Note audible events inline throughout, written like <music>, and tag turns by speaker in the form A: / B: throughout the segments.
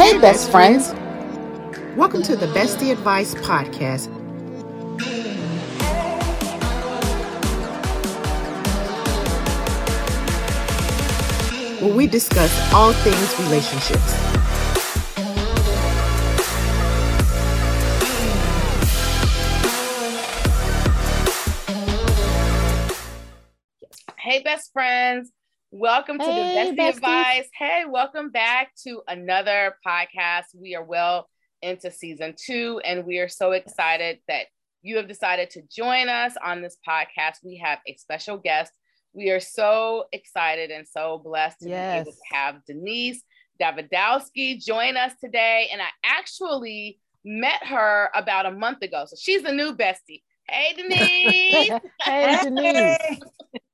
A: Hey, best friends.
B: Welcome to the Bestie Advice Podcast. Where we discuss all things relationships.
A: Hey, best friends. Welcome to
C: Hey,
A: the Bestie. Advice. Hey, welcome back to another podcast. We are well into season two, and we are so excited that you have decided to join us on this podcast. We have a special guest. We are so excited and so blessed to be able to have Denise Dawidowski join us today. And I actually met her about a month ago. So she's a new bestie. Hey, Denise. <laughs>
C: hey, Denise.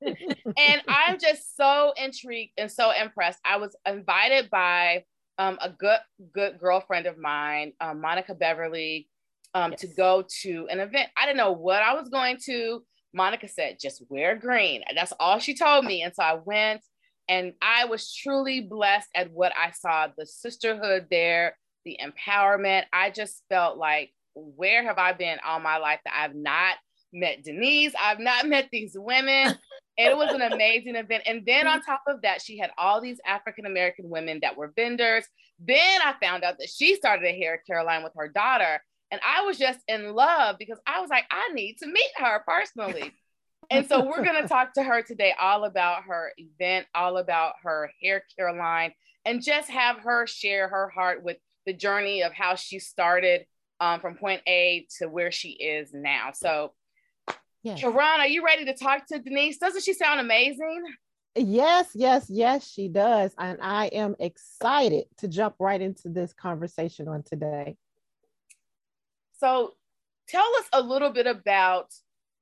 C: <laughs>
A: and I'm just so intrigued and so impressed. I was invited by um, a good good girlfriend of mine, um, Monica Beverly, um, to go to an event. I didn't know what I was going to. Monica said, "Just wear green." And That's all she told me, and so I went, and I was truly blessed at what I saw. The sisterhood there, the empowerment. I just felt like, where have I been all my life that I've not met Denise? I've not <laughs> met these women it was an amazing event. And then on top of that, she had all these African American women that were vendors. Then I found out that she started a hair care line with her daughter. And I was just in love because I was like, I need to meet her personally. And so we're going <laughs> to talk to her today all about her event, all about her hair care line, and just have her share her heart with the journey of how she started um, from point A to where she is now. So
C: Yes.
A: Karan, are you ready to talk to Denise? Doesn't she sound amazing?
C: yes, yes, yes, she does. And I am excited to jump right into this conversation on today.
A: So tell us a little bit about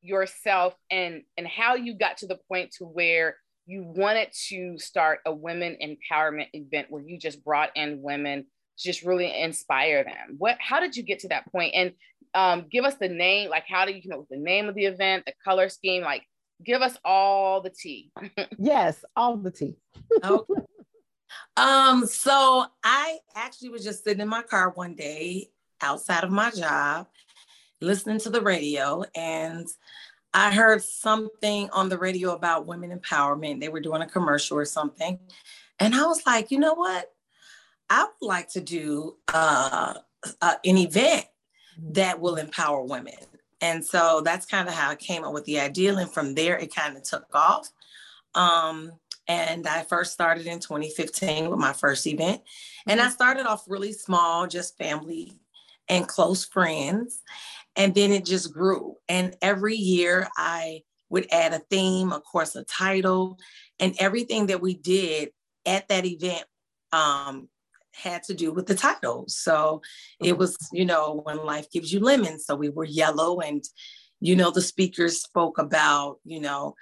A: yourself and and how you got to the point to where you wanted to start a women empowerment event where you just brought in women just really inspire them. What how did you get to that point? And um, give us the name, like how do you know the name of the event, the color scheme, like give us all the tea. <laughs>
C: Yes, all the tea.
D: Okay. <laughs> um, so I actually was just sitting in my car one day outside of my job, listening to the radio, and I heard something on the radio about women empowerment. They were doing a commercial or something. And I was like, you know what? I would like to do uh, uh, an event that will empower women. And so that's kind of how I came up with the idea. And from there, it kind of took off. Um, and I first started in 2015 with my first event. And I started off really small, just family and close friends. And then it just grew. And every year I would add a theme, of course, a title, and everything that we did at that event um, had to do with the title. So it was, you know, when life gives you lemons. So we were yellow, and, you know, the speakers spoke about, you know,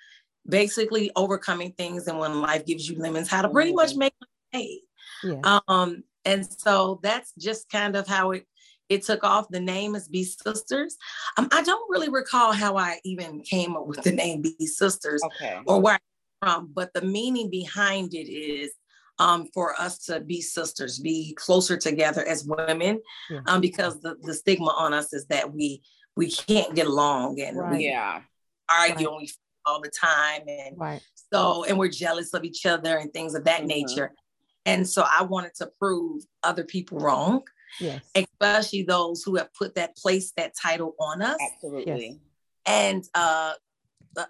D: basically overcoming things and when life gives you lemons, how to pretty much make lemonade.
C: Yes.
D: Um, and so that's just kind of how it it took off. The name is Bsisters. Um, I don't really recall how I even came up with the name Bsisters
A: Okay.
D: or where I'm from, but the meaning behind it is um, for us to be sisters, be closer together as women,
C: Yeah.
D: um, because the, the stigma on us is that we we can't get along and
C: Right.
D: we
A: Yeah.
D: argue
C: Right.
D: and we fight all the time and
C: right.
D: so and we're jealous of each other and things of that
A: Mhm.
D: nature and so i wanted to prove other people wrong
C: Yes.
D: especially those who have put that place that title on us
A: Absolutely.
D: and uh uh,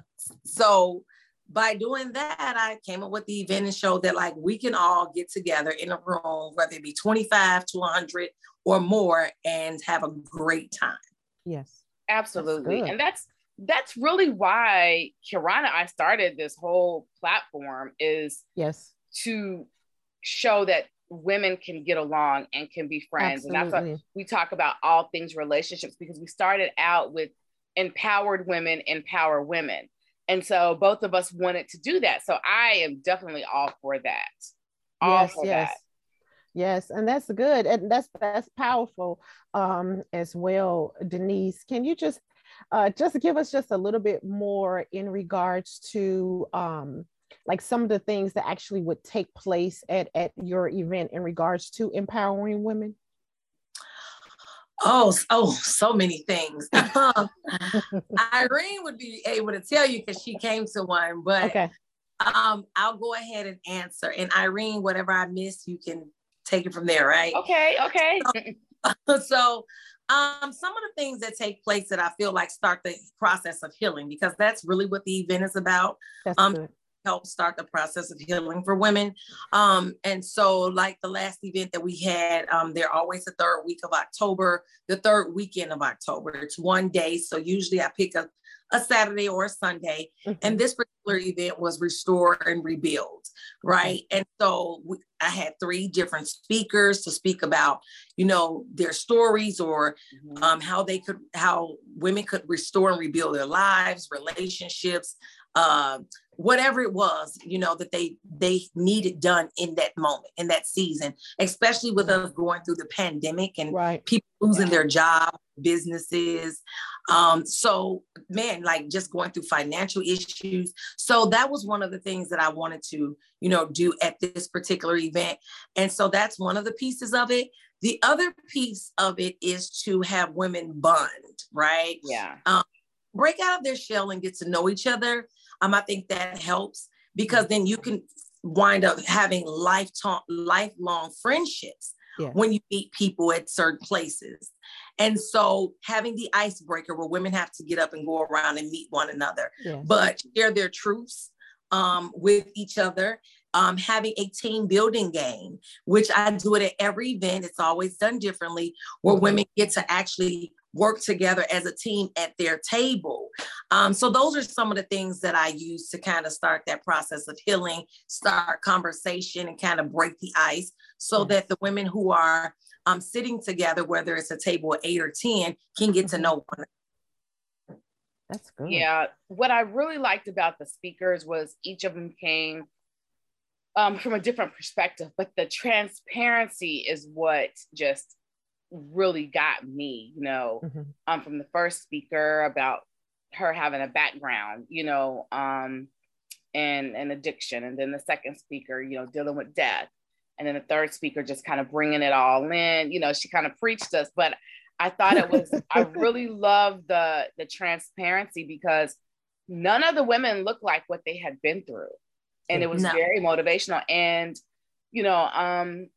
D: so by doing that i came up with the event and showed that like we can all get together in a room whether it be 25 to 100 or more and have a great time
C: Yes.
A: Absolutely.
C: good.
A: And that's that's really why Kirana I started this whole platform is
C: Yes.
A: to show that women can get along and can be friends. And that's what we talk about all things relationships because we started out with empowered women empower women. And so both of us wanted to do that. So I am definitely all for that. All
C: yes,
A: for
C: yes.
A: that.
C: Yes, and that's good, and that's that's powerful um, as well, Denise. Can you just uh, just give us just a little bit more in regards to um, like some of the things that actually would take place at at your event in regards to empowering women?
D: Oh, oh, so many things. <laughs> Um, Irene would be able to tell you because she came to one, but okay. um, I'll go ahead and answer. And Irene, whatever I miss, you can take it from there, right?
A: Okay, okay.
D: So, <laughs> so um, some of the things that take place that I feel like start the process of healing because that's really what the event is about. That's um, good help start the process of healing for women. Um, and so, like the last event that we had, um, they're always the third week of October, the third weekend of October. It's one day. So, usually I pick a, a Saturday or a Sunday. Mm-hmm. And this particular event was Restore and Rebuild, right? And so, we, I had three different speakers to speak about, you know, their stories or mm-hmm. um, how they could, how women could restore and rebuild their lives, relationships, uh, whatever it was you know that they they needed done in that moment in that season especially with us going through the pandemic and right. people losing their job businesses. Um so man like just going through financial issues. So that was one of the things that i wanted to you know do at this particular event. And so that's one of the pieces of it. The other piece of it is to have women bond right?
A: Yeah.
D: Um, break out of their shell and get to know each other um, I think that helps because then you can wind up having lifetime, lifelong friendships yes. when you meet people at certain places. And so having the icebreaker where women have to get up and go around and meet one another, yes. but share their truths um, with each other. Um, having a team building game, which I do it at every event. It's always done differently, where mm-hmm. women get to actually work together as a team at their table. Um, so those are some of the things that I use to kind of start that process of healing, start conversation, and kind of break the ice, so yes. that the women who are um, sitting together, whether it's a table of eight or ten, can get to mm-hmm. know one. Another.
C: That's good.
A: Yeah, what I really liked about the speakers was each of them came um, from a different perspective, but the transparency is what just really got me, you know, mm-hmm. um, from the first speaker about her having a background, you know, um, and, and addiction. And then the second speaker, you know, dealing with death. And then the third speaker just kind of bringing it all in, you know, she kind of preached us, but I thought it was, I <laughs> really love the, the transparency because none of the women looked like what they had been through. And it was no. very motivational. And, you know, um,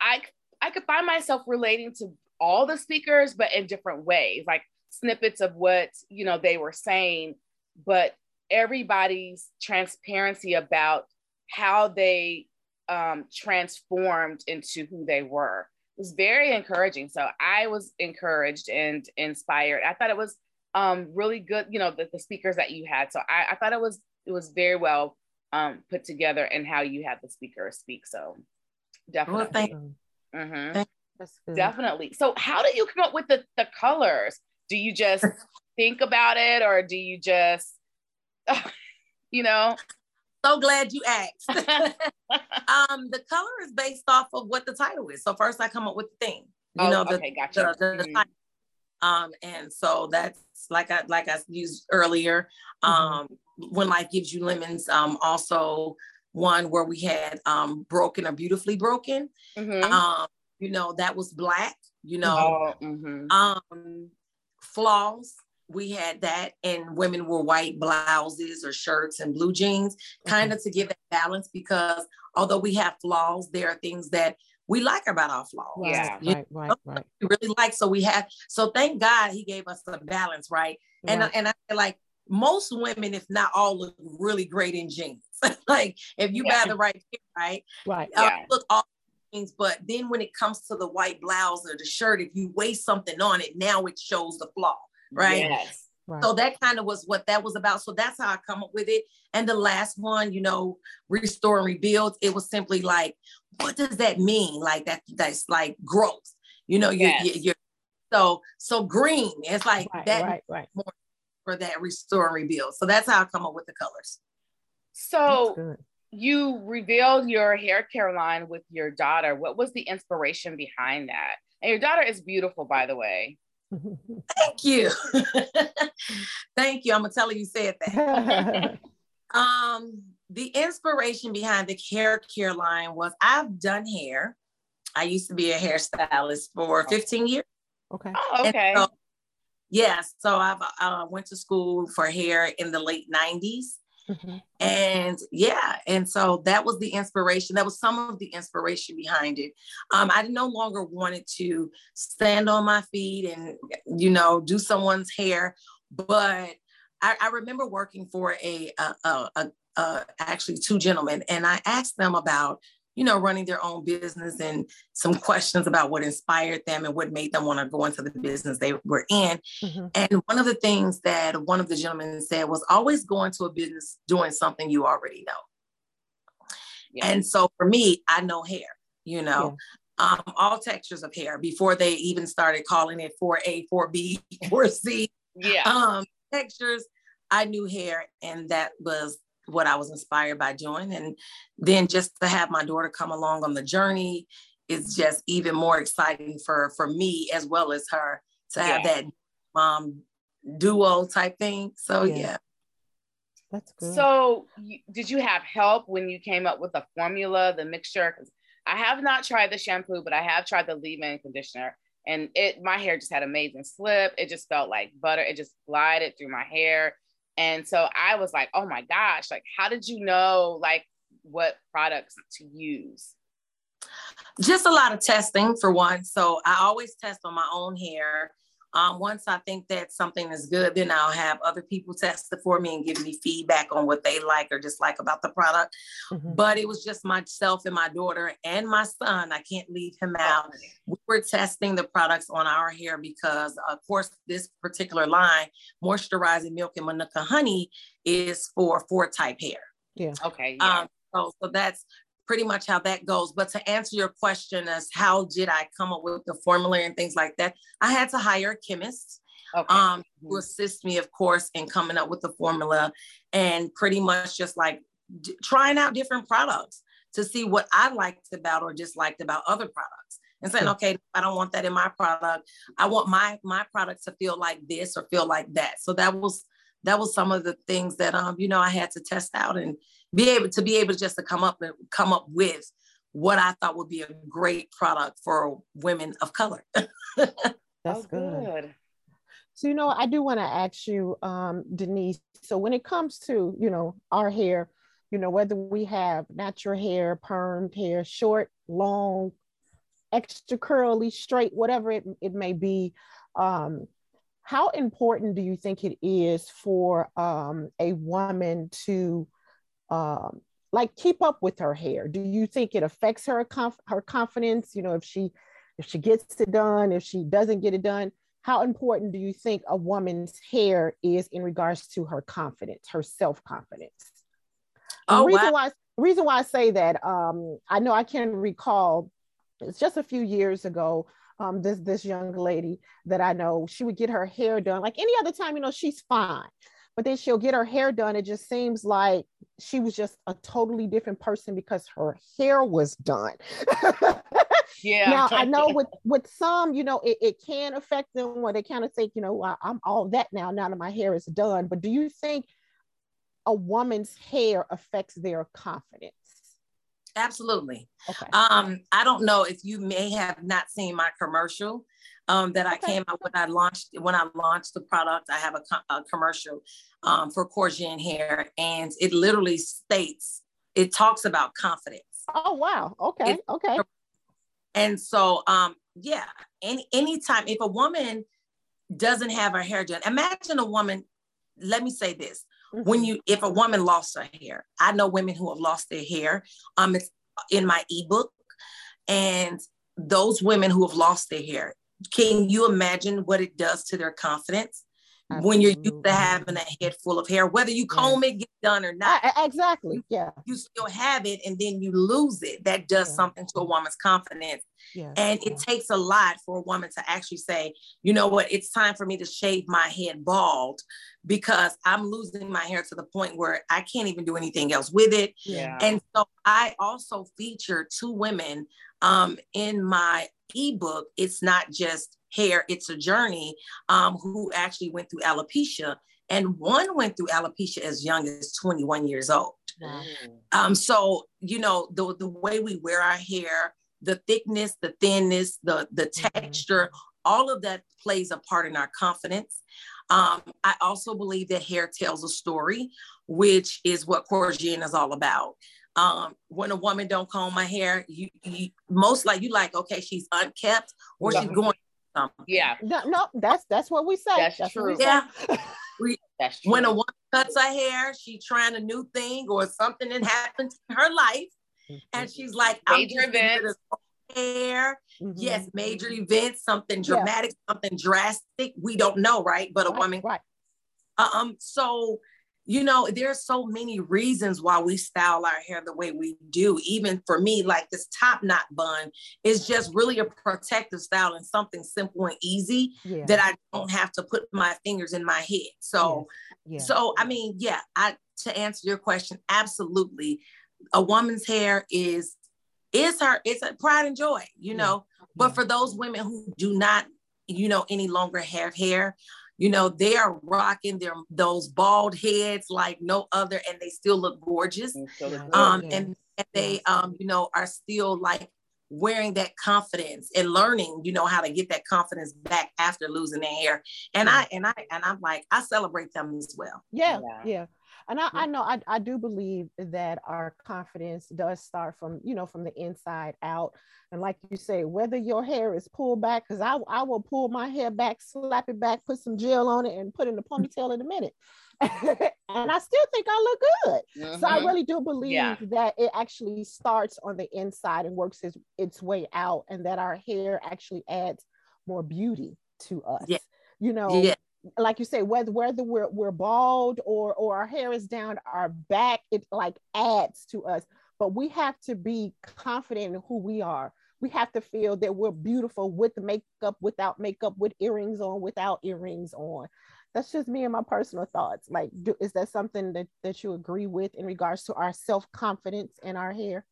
A: I I could find myself relating to all the speakers, but in different ways, like snippets of what you know they were saying, but everybody's transparency about how they um, transformed into who they were it was very encouraging. So I was encouraged and inspired. I thought it was um, really good, you know, the, the speakers that you had. So I, I thought it was it was very well um, put together and how you had the speakers speak. So definitely. Well, thank, Mm-hmm. Definitely. So, how do you come up with the, the colors? Do you just <laughs> think about it or do you just, <laughs> you know?
D: So glad you asked. <laughs> um, the color is based off of what the title is. So, first I come up with the theme, you oh, know, the, okay, gotcha. the, the, mm-hmm. Um, and so that's like I like I used earlier. Mm-hmm. Um, mm-hmm. when life gives you lemons, um, also one where we had um, broken or beautifully broken. Mm-hmm. Um, you know, that was black, you know, oh, mm-hmm. um, flaws. We had that, and women wore white blouses or shirts and blue jeans, kind of mm-hmm. to give that balance because although we have flaws, there are things that we like about our flaws.
A: Yeah,
C: you right, right, right.
D: We really like. So we have. So thank God He gave us a balance, right? right. And and I feel like most women, if not all, look really great in jeans. <laughs> like if you yeah. buy the right fit, right?
C: Right. Uh,
D: yeah. Look all things, but then when it comes to the white blouse or the shirt, if you waste something on it, now it shows the flaw, right?
A: Yes.
D: Right. So that kind of was what that was about. So that's how I come up with it. And the last one, you know, restore and rebuild. It was simply like, what does that mean? Like that, that's like growth. You know, you're, yes. you're, you're so so green. It's like
C: right,
D: that
C: right, right.
D: more for that restore and rebuild. So that's how I come up with the colors.
A: So you revealed your hair care line with your daughter. What was the inspiration behind that? And your daughter is beautiful, by the way. <laughs>
D: Thank you. <laughs> Thank you. I'm gonna tell her you said that. <laughs> um, the inspiration behind the hair care line was I've done hair. I used to be a hairstylist for 15 years.
C: Okay.
A: Oh, okay.
D: So, yeah, so I've uh, went to school for hair in the late 90s. Mm-hmm. And yeah, and so that was the inspiration. That was some of the inspiration behind it. Um, I no longer wanted to stand on my feet and you know do someone's hair, but I, I remember working for a, a, a, a actually two gentlemen, and I asked them about you know, running their own business and some questions about what inspired them and what made them want to go into the business they were in. Mm-hmm. And one of the things that one of the gentlemen said was always go into a business doing something you already know. Yeah. And so for me, I know hair, you know. Yeah. Um, all textures of hair before they even started calling it 4A, 4B, 4C.
A: Yeah.
D: Um, textures, I knew hair, and that was what I was inspired by doing. And then just to have my daughter come along on the journey is just even more exciting for for me as well as her to yeah. have that mom duo type thing. So yeah. yeah.
C: That's good.
A: So did you have help when you came up with the formula, the mixture? Because I have not tried the shampoo, but I have tried the leave-in conditioner. And it my hair just had amazing slip. It just felt like butter. It just glided through my hair. And so I was like, oh my gosh, like, how did you know like what products to use?
D: Just a lot of testing for one. So I always test on my own hair. Um, once I think that something is good, then I'll have other people test it for me and give me feedback on what they like or dislike about the product. Mm-hmm. But it was just myself and my daughter and my son. I can't leave him out. We were testing the products on our hair because, of course, this particular line, moisturizing milk and manuka honey, is for four type hair.
C: Yeah.
A: Okay. Yeah.
D: Um, so, so that's pretty much how that goes. But to answer your question as how did I come up with the formula and things like that, I had to hire a chemist okay. um, to mm-hmm. assist me, of course, in coming up with the formula and pretty much just like d- trying out different products to see what I liked about or disliked about other products. And saying, okay, I don't want that in my product. I want my my product to feel like this or feel like that. So that was that was some of the things that um, you know, I had to test out and be able to be able just to come up and come up with what I thought would be a great product for women of color. <laughs>
C: That's oh, good. good. So you know, I do want to ask you, um, Denise. So when it comes to you know our hair, you know whether we have natural hair, perm hair, short, long, extra curly, straight, whatever it, it may be, um, how important do you think it is for um, a woman to um, like keep up with her hair? Do you think it affects her conf- her confidence? You know, if she if she gets it done, if she doesn't get it done, how important do you think a woman's hair is in regards to her confidence, her self confidence? Oh, the reason wow. why the reason why I say that, um, I know I can recall it's just a few years ago. Um, this this young lady that I know, she would get her hair done like any other time. You know, she's fine but then she'll get her hair done. It just seems like she was just a totally different person because her hair was done. <laughs>
A: yeah.
C: Now I know with with some, you know, it, it can affect them where they kind of think, you know, I, I'm all that now. Now that my hair is done. But do you think a woman's hair affects their confidence?
D: Absolutely.
C: Okay.
D: Um, I don't know if you may have not seen my commercial um, that I came out when I launched when I launched the product. I have a, a commercial um, for Korzen hair, and it literally states it talks about confidence.
C: Oh wow! Okay, it, okay.
D: And so, um, yeah, any anytime if a woman doesn't have her hair done, imagine a woman. Let me say this: mm-hmm. when you if a woman lost her hair, I know women who have lost their hair. Um, it's in my ebook, and those women who have lost their hair, can you imagine what it does to their confidence Absolutely. when you're used to having a head full of hair, whether you comb yeah. it, get done or not?
C: exactly. Yeah.
D: You still have it and then you lose it. That does yeah. something to a woman's confidence. Yes. And it takes a lot for a woman to actually say, you know what, it's time for me to shave my head bald because I'm losing my hair to the point where I can't even do anything else with it.
A: Yeah.
D: And so I also feature two women um, in my ebook, it's not just hair, it's a journey, um, who actually went through alopecia. And one went through alopecia as young as 21 years old. Wow. Um, so you know the the way we wear our hair, the thickness, the thinness, the the mm-hmm. texture, all of that plays a part in our confidence. Um, I also believe that hair tells a story, which is what Korzen is all about. Um, when a woman don't comb my hair, you, you most like you like, okay, she's unkept or she's going
A: something. Yeah.
C: No, no, that's that's what we say.
A: That's,
C: that's
A: true.
D: Yeah. <laughs> we, that's true. When a woman cuts her hair, she's trying a new thing or something that happened in her life. Mm-hmm. And she's like,
A: major event
D: hair. Mm-hmm. Yes, major events, something dramatic, yeah. something drastic. We don't know, right? But a
C: right,
D: woman.
C: Right.
D: Um, so you know, there's so many reasons why we style our hair the way we do. Even for me, like this top knot bun is just really a protective style and something simple and easy yeah. that I don't have to put my fingers in my head. So, yeah. Yeah. so I mean, yeah, I to answer your question, absolutely. A woman's hair is is her it's a pride and joy, you know. But for those women who do not, you know, any longer have hair, you know, they are rocking their those bald heads like no other, and they still look gorgeous. um, and, and they, um, you know, are still like wearing that confidence and learning, you know, how to get that confidence back after losing their hair. And I and I and I'm like, I celebrate them as well.
C: Yeah, yeah. yeah. And I, I know I, I do believe that our confidence does start from, you know, from the inside out. And like you say, whether your hair is pulled back, because I, I will pull my hair back, slap it back, put some gel on it, and put in a <laughs> ponytail in a minute. <laughs> and I still think I look good. Mm-hmm. So I mm-hmm. really do believe yeah. that it actually starts on the inside and works its, its way out, and that our hair actually adds more beauty to us.
D: Yeah.
C: You know, yeah like you say, whether whether we're we're bald or or our hair is down our back, it like adds to us. But we have to be confident in who we are. We have to feel that we're beautiful with makeup, without makeup, with earrings on, without earrings on. That's just me and my personal thoughts. Like, do, is that something that, that you agree with in regards to our self confidence and our hair?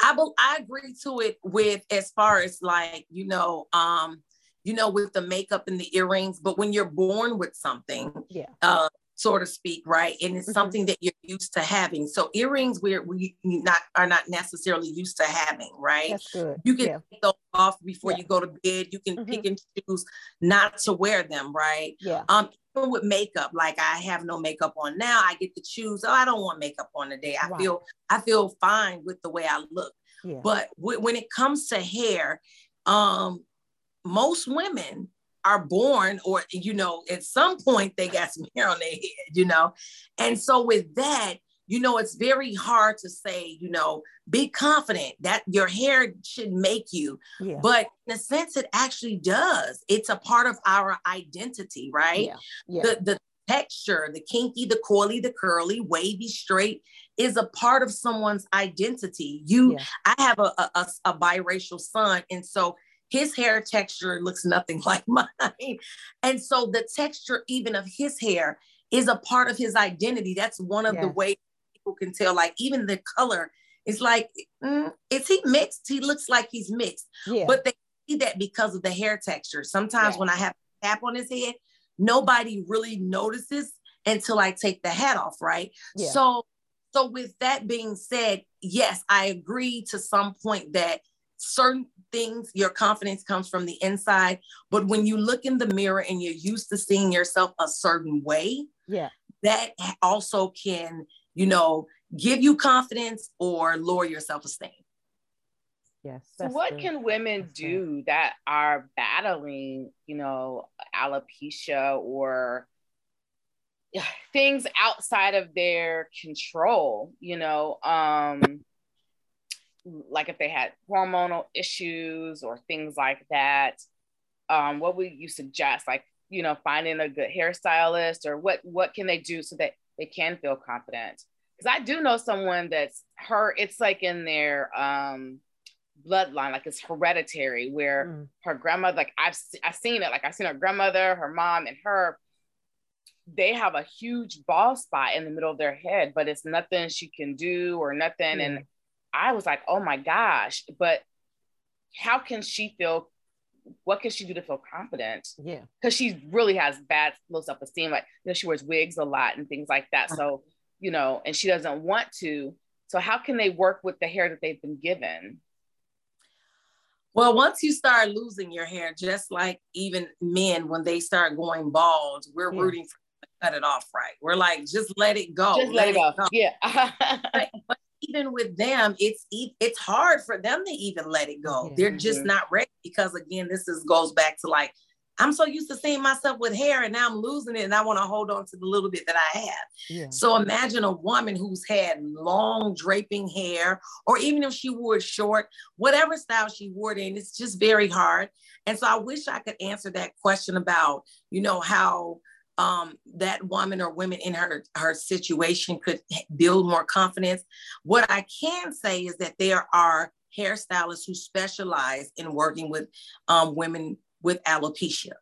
D: I, I agree to it with as far as like you know um you know, with the makeup and the earrings. But when you're born with something,
C: yeah,
D: uh, so to speak, right, and it's mm-hmm. something that you're used to having. So earrings, we're we not are not necessarily used to having, right?
C: That's good.
D: You can yeah. take those off before yeah. you go to bed. You can mm-hmm. pick and choose not to wear them, right?
C: Yeah.
D: Um, even with makeup, like I have no makeup on now, I get to choose. Oh, I don't want makeup on today. I feel I feel fine with the way I look. Yeah. But w- when it comes to hair, um, most women are born or you know at some point they got some hair on their head you know and so with that you know it's very hard to say you know be confident that your hair should make you yeah. but in a sense it actually does it's a part of our identity right
C: yeah. Yeah.
D: the the texture the kinky the coily the curly wavy straight is a part of someone's identity you i have a, a, a biracial son and so his hair texture looks nothing <laughs> like mine. And so the texture, even of his hair, is a part of his identity. That's one of yes. the ways people can tell, like, even the color is like, mm, is he mixed? He looks like he's mixed.
C: Yeah.
D: But they see that because of the hair texture. Sometimes yeah. when I have a cap on his head, nobody really notices until I take the hat off, right? Yeah. So so with that being said, yes, I agree to some point that certain things, your confidence comes from the inside. But when you look in the mirror and you're used to seeing yourself a certain way,
C: yeah,
D: that also can, you know, give you confidence or lower your self-esteem.
C: Yes.
A: So what can women do that are battling, you know, alopecia or <sighs> things outside of their control, you know, um like if they had hormonal issues or things like that, um, what would you suggest? Like, you know, finding a good hairstylist or what what can they do so that they can feel confident? Because I do know someone that's her, it's like in their um bloodline, like it's hereditary, where mm. her grandmother, like I've I've seen it, like I've seen her grandmother, her mom, and her. They have a huge bald spot in the middle of their head, but it's nothing she can do or nothing. Mm. And I was like, oh my gosh, but how can she feel? What can she do to feel confident?
C: Yeah.
A: Because she really has bad low self esteem. Like, you know, she wears wigs a lot and things like that. So, you know, and she doesn't want to. So how can they work with the hair that they've been given?
D: Well, once you start losing your hair, just like even men, when they start going bald, we're yeah. rooting for cut it off right. We're like, just let it go.
A: Just let, let it go. go. Yeah. <laughs>
D: but even with them, it's it's hard for them to even let it go. Yeah. They're just mm-hmm. not ready because again, this is goes back to like I'm so used to seeing myself with hair and now I'm losing it and I want to hold on to the little bit that I have. Yeah. So imagine a woman who's had long draping hair, or even if she wore it short, whatever style she wore it in, it's just very hard. And so I wish I could answer that question about, you know, how um, that woman or women in her her situation could build more confidence. What I can say is that there are hairstylists who specialize in working with um, women with alopecia.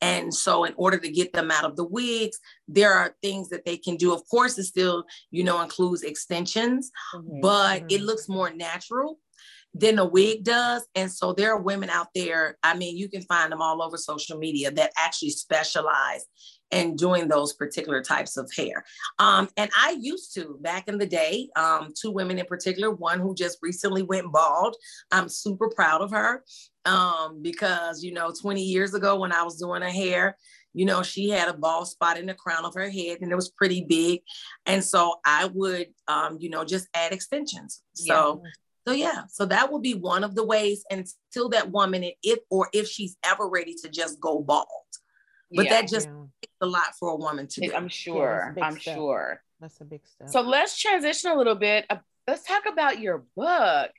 D: And so, in order to get them out of the wigs, there are things that they can do. Of course, it still, you know, includes extensions, mm-hmm. but mm-hmm. it looks more natural than a wig does. And so, there are women out there, I mean, you can find them all over social media that actually specialize in doing those particular types of hair. Um, and I used to back in the day, um, two women in particular, one who just recently went bald. I'm super proud of her um, because, you know, 20 years ago when I was doing her hair, you know, she had a bald spot in the crown of her head and it was pretty big. And so I would, um, you know, just add extensions. So, yeah. So yeah, so that would be one of the ways until that woman, if or if she's ever ready to just go bald. But yeah. that just yeah. takes a lot for a woman to do.
A: I'm sure. I'm step. sure.
C: That's a big step.
A: So let's transition a little bit. Uh, let's talk about your book.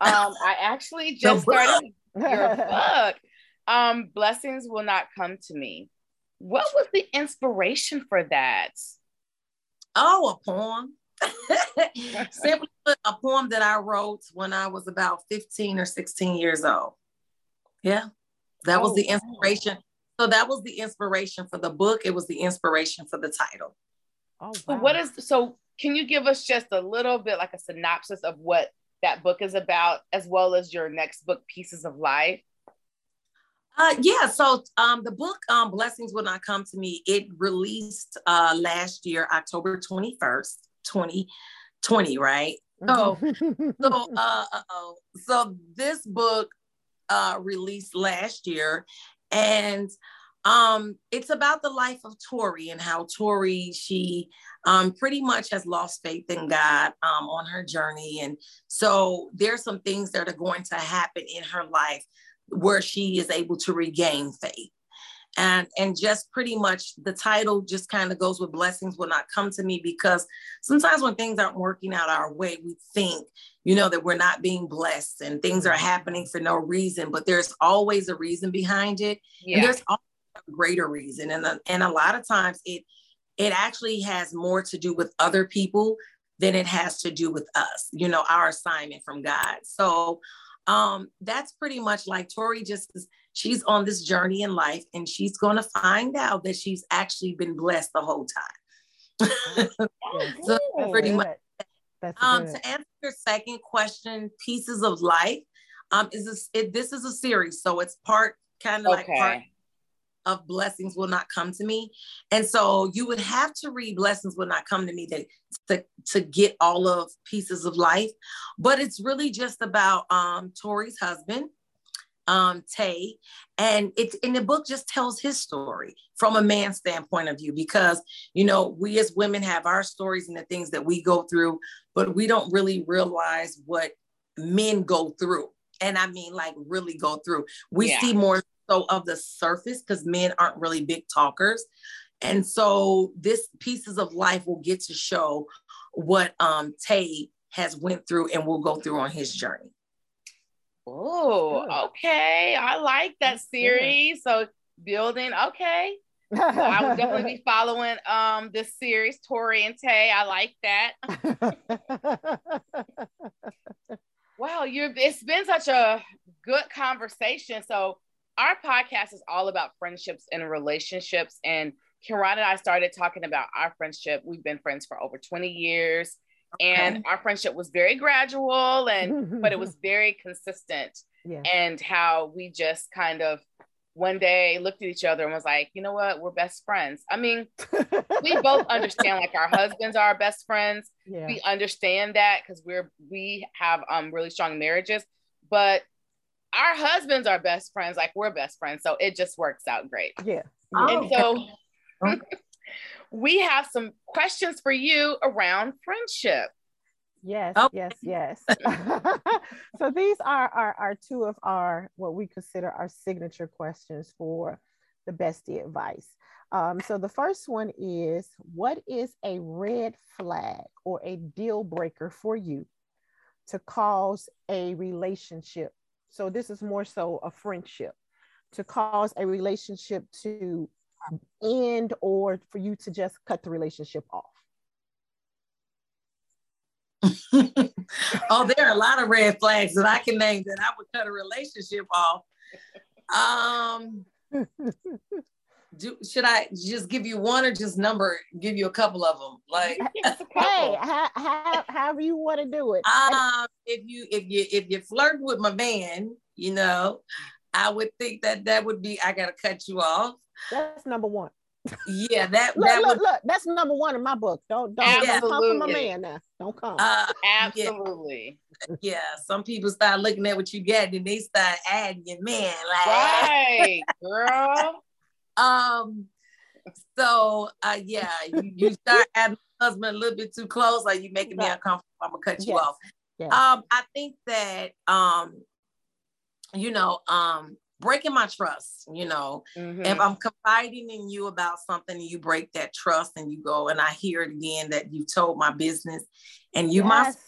A: Um, I actually <laughs> just started your <laughs> book. Um, Blessings Will Not Come to Me. What was the inspiration for that?
D: Oh, a poem. <laughs> Simply put, a poem that I wrote when I was about 15 or 16 years old. Yeah, that oh, was the inspiration. Wow. So that was the inspiration for the book. It was the inspiration for the title.
A: Oh, wow. so what is so? Can you give us just a little bit, like a synopsis of what that book is about, as well as your next book, Pieces of Life?
D: Uh, yeah, so um, the book um, Blessings Will Not Come to Me, it released uh, last year, October 21st, 2020, right? So, so, <laughs> uh, oh so this book uh, released last year, and um, it's about the life of Tori and how Tori, she um, pretty much has lost faith in God um, on her journey. And so there's some things that are going to happen in her life where she is able to regain faith. And, and just pretty much the title just kind of goes with blessings will not come to me because sometimes when things aren't working out our way, we think, you know, that we're not being blessed and things are mm-hmm. happening for no reason, but there's always a reason behind it. Yeah. And there's a greater reason. And, uh, and a lot of times it, it actually has more to do with other people than it has to do with us, you know, our assignment from God. So um, that's pretty much like Tori just she's on this journey in life and she's going to find out that she's actually been blessed the whole time. <laughs> <laughs> so pretty much. Um, to answer your second question, pieces of life, um, is this, it, this is a series, so it's part kind of okay. like part of blessings will not come to me. And so you would have to read blessings will not come to me to, to, to get all of pieces of life. But it's really just about um, Tori's husband, um, Tay. And it in the book just tells his story from a man's standpoint of view, because you know, we as women have our stories and the things that we go through, but we don't really realize what men go through. And I mean like really go through. We yeah. see more so of the surface because men aren't really big talkers. And so this pieces of life will get to show what um Tay has went through and will go through on his journey.
A: Oh, okay. I like that series. So building, okay. So I will definitely be <laughs> following um this series, Tori and Tay. I like that. <laughs> wow, you it's been such a good conversation. So our podcast is all about friendships and relationships. And Kiran and I started talking about our friendship. We've been friends for over 20 years. Okay. And our friendship was very gradual and but it was <laughs> very consistent. Yeah. And how we just kind of one day looked at each other and was like, you know what, we're best friends. I mean, we <laughs> both understand like our husbands are our best friends. Yeah. We understand that because we're we have um really strong marriages, but our husbands are best friends, like we're best friends. So it just works out great.
C: Yeah.
A: And so <laughs> <laughs> we have some questions for you around friendship.
C: Yes, oh. yes, yes. <laughs> so these are, are, are two of our, what we consider our signature questions for the bestie advice. Um, so the first one is What is a red flag or a deal breaker for you to cause a relationship? So this is more so a friendship to cause a relationship to end or for you to just cut the relationship off? <laughs>
D: oh, there are a lot of red flags that I can name that I would cut a relationship off. Um, <laughs> do, should I just give you one or just number, give you a couple of them? Like,
C: hey, <laughs> how, how, however you want to do it.
D: Um, if you if you if you flirt with my man, you know, I would think that that would be I gotta cut you off.
C: That's number one.
D: Yeah, that
C: look,
D: that
C: look, would, look, that's number one in my book. Don't don't, don't come from my man now. Don't come. Uh,
A: absolutely.
D: Yeah. yeah. Some people start looking at what you get and they start adding your man.
A: Like right, girl.
D: Um so uh yeah, you, you <laughs> start adding husband a little bit too close, like you making me uncomfortable. I'm gonna cut you yes. off. Yes. Um, I think that um, you know, um, breaking my trust you know mm-hmm. if i'm confiding in you about something and you break that trust and you go and i hear it again that you told my business and you yes. must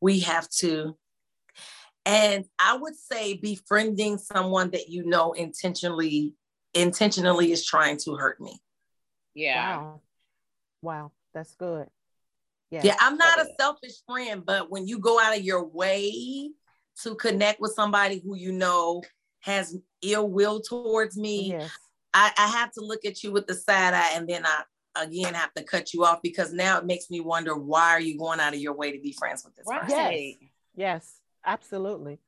D: we have to and i would say befriending someone that you know intentionally intentionally is trying to hurt me
A: yeah
C: wow, wow. that's good
D: yeah yeah i'm not a selfish friend but when you go out of your way to connect with somebody who you know has ill will towards me, yes. I, I have to look at you with the side eye and then I again have to cut you off because now it makes me wonder why are you going out of your way to be friends with this right. person?
C: Yes, yes, absolutely.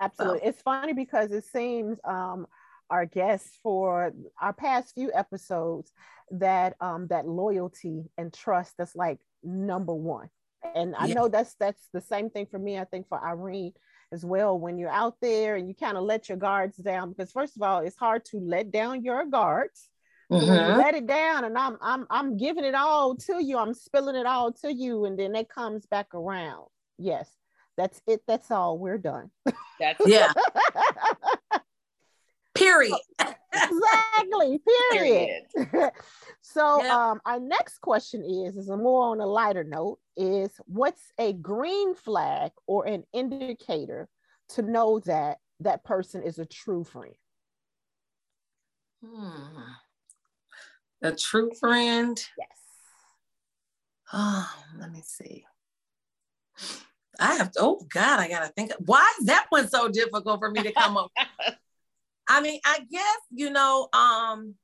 C: Absolutely. Oh. It's funny because it seems um, our guests for our past few episodes that um, that loyalty and trust that's like number one. And I yeah. know that's that's the same thing for me. I think for Irene, as well when you're out there and you kind of let your guards down because first of all it's hard to let down your guards mm-hmm. so let it down and I'm I'm I'm giving it all to you I'm spilling it all to you and then it comes back around yes that's it that's all we're done
A: that's
D: yeah <laughs> period
C: exactly <laughs> period, period. <laughs> so yep. um our next question is is a more on a lighter note is what's a green flag or an indicator to know that that person is a true friend
D: hmm. a true friend
C: yes
D: oh let me see I have to, oh God, I gotta think. Why is that one so difficult for me to come up? <laughs> I mean, I guess, you know, um,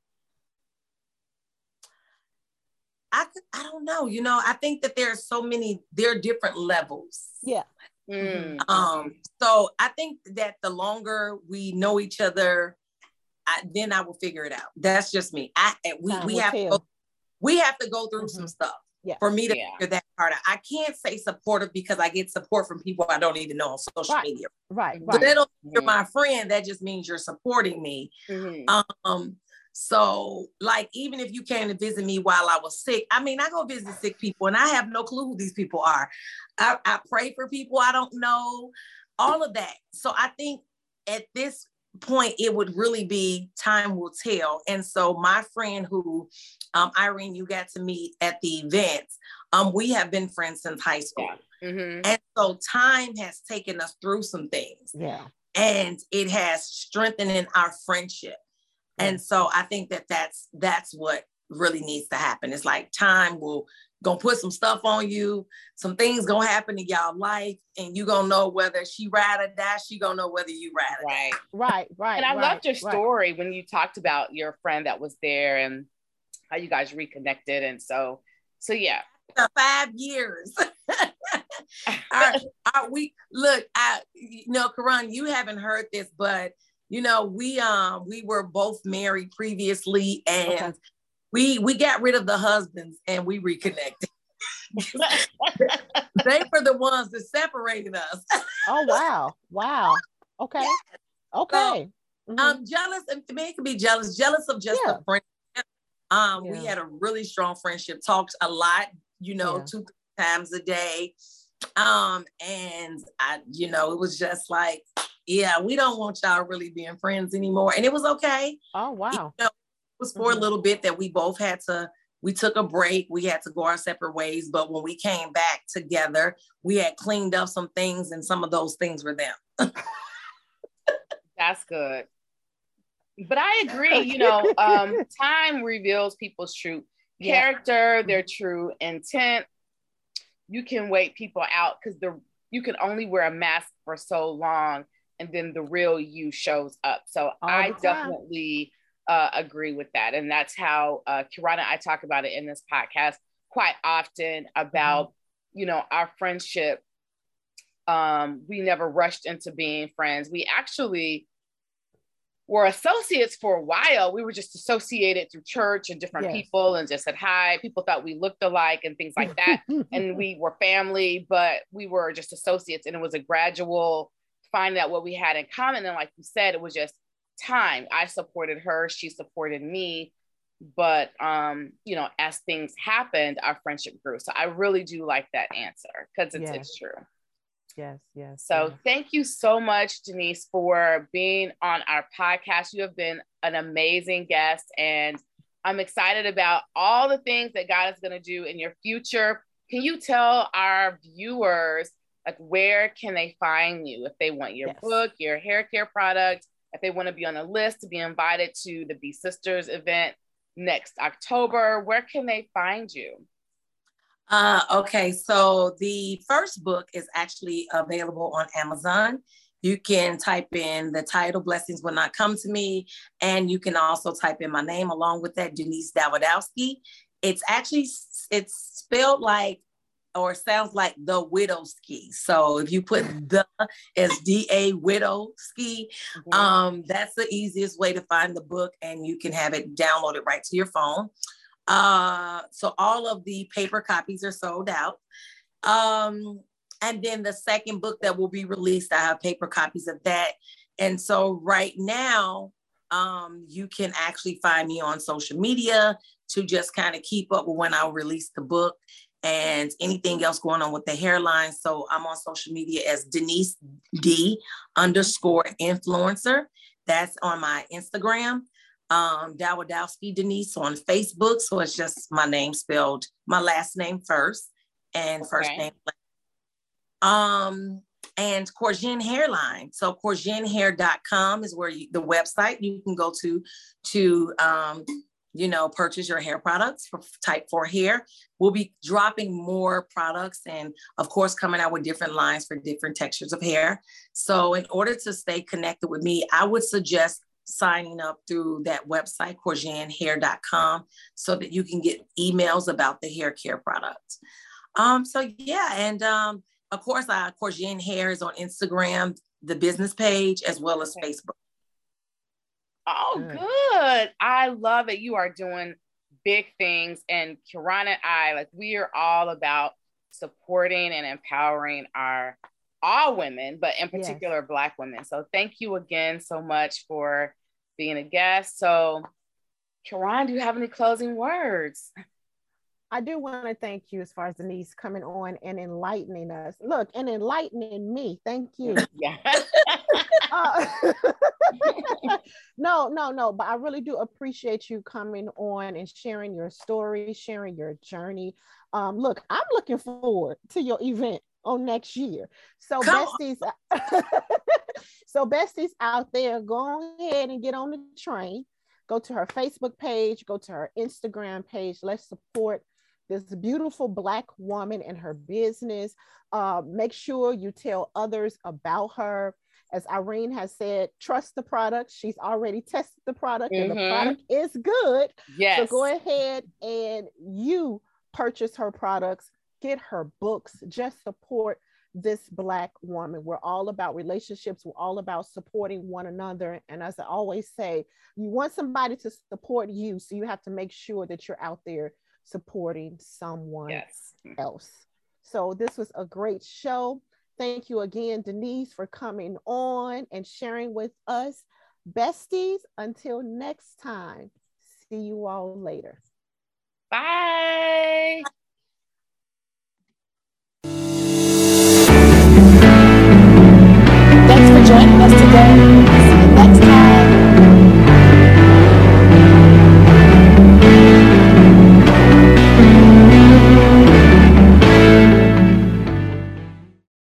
D: I I don't know, you know, I think that there are so many, there are different levels.
C: Yeah.
D: Mm. Um, so I think that the longer we know each other, I, then I will figure it out. That's just me. I we, we have to go, we have to go through mm-hmm. some stuff yeah. for me to yeah. figure that part out. I can't say supportive because I get support from people I don't even know on social
C: right.
D: media.
C: Right. right.
D: that don't you're my friend. That just means you're supporting me. Mm-hmm. Um, so like even if you came to visit me while I was sick, I mean, I go visit sick people and I have no clue who these people are. I, I pray for people I don't know, all of that. So I think at this point it would really be time will tell. And so my friend who um, irene you got to meet at the event um, we have been friends since high school. Mm-hmm. and so time has taken us through some things.
C: Yeah.
D: And it has strengthened our friendship. And so i think that that's that's what really needs to happen. It's like time will gonna put some stuff on you. Some things gonna happen in y'all life, and you gonna know whether she ride or die. She gonna know whether you ride.
A: Right,
C: right, right.
A: And I
C: right,
A: loved your story right. when you talked about your friend that was there and how you guys reconnected, and so, so yeah.
D: Five years. <laughs> our, our, we look. I, you know, Karan, you haven't heard this, but you know, we um we were both married previously, and. Okay we we got rid of the husbands and we reconnected. <laughs> they were the ones that separated us.
C: oh wow. Wow. Okay. Okay.
D: So, mm-hmm. I'm jealous, and men can be jealous, jealous of just yeah. a friend. Um, yeah. we had a really strong friendship, talked a lot, you know, yeah. two times a day. Um, and I, you know, it was just like, yeah, we don't want y'all really being friends anymore. And it was okay.
C: Oh, wow. You
D: know, was for mm-hmm. a little bit that we both had to, we took a break. We had to go our separate ways. But when we came back together, we had cleaned up some things, and some of those things were them.
A: That's good. But I agree, you know, um, time reveals people's true character, yeah. their true intent. You can wait people out because the you can only wear a mask for so long and then the real you shows up. So All I definitely uh, agree with that. And that's how uh, Kirana, I talk about it in this podcast quite often about, mm-hmm. you know, our friendship. Um, we never rushed into being friends. We actually were associates for a while. We were just associated through church and different yes. people and just said hi. People thought we looked alike and things like that. and <laughs> we were family, but we were just associates. And it was a gradual finding out what we had in common. And like you said, it was just time. I supported her, she supported me. But um, you know, as things happened, our friendship grew. So I really do like that answer because it's, it's true
C: yes, yes.
A: So
C: yes.
A: thank you so much, Denise, for being on our podcast. You have been an amazing guest, and I'm excited about all the things that God is going to do in your future. Can you tell our viewers like where can they find you if they want your yes. book, your hair care product, if they want to be on a list to be invited to the Bsisters event next October, where can they find you?
D: Uh, okay, so the first book is actually available on Amazon. You can type in the title, Blessings Will Not Come to Me, and you can also type in my name along with that, Denise Dawidowski. It's actually, it's spelled like, or sounds like the widow ski. So if you put <laughs> the as D-A widow ski, um, that's the easiest way to find the book and you can have it downloaded right to your phone. Uh, so all of the paper copies are sold out. Um, and then the second book that will be released, I have paper copies of that. And so right now, um, you can actually find me on social media to just kind of keep up with when I release the book and anything else going on with the hairline. So I'm on social media as Denise D underscore influencer. That's on my Instagram um, Dawidowski Denise on Facebook. So it's just my name spelled my last name first and okay. first name. Um, and Korzen Hairline. So korzenhair.com is where you, the website you can go to to um, you know purchase your hair products for type 4 hair. We'll be dropping more products and of course coming out with different lines for different textures of hair. So in order to stay connected with me, I would suggest signing up through that website, korzenhair.com, so that you can get emails about the hair care products. Um, so yeah, and um, of course, uh, Korzen Hair is on Instagram, the business page, as well as Facebook.
A: Oh, good. I love it. You are doing big things. And Kirana and I, like, we are all about supporting and empowering our all women, but in particular yes. Black women. So thank you again so much for being a guest. So, Kiran, do you have any closing words?
C: I do want to thank you as far as Denise coming on and enlightening us. Look, and enlightening me. Thank you. <laughs> Yeah. <laughs> uh, <laughs> no, no, no. But I really do appreciate you coming on and sharing your story, sharing your journey. Um, look, I'm looking forward to your event on next year. So Come besties, so besties out there, go ahead and get on the train. Go to her Facebook page, go to her Instagram page. Let's support this beautiful black woman and her business. Uh, make sure you tell others about her. As Irene has said, trust the product. She's already tested the product, mm-hmm. and the mm-hmm. product is good. Yes. So go ahead and you purchase her products get her books, just support this Black woman. We're all about relationships, we're all about supporting one another. And as I always say, you want somebody to support you, so you have to make sure that you're out there supporting someone yes. else. So, this was a great show. Thank you again, Denise, for coming on and sharing with us. Besties, until next time, see you all later.
A: Bye.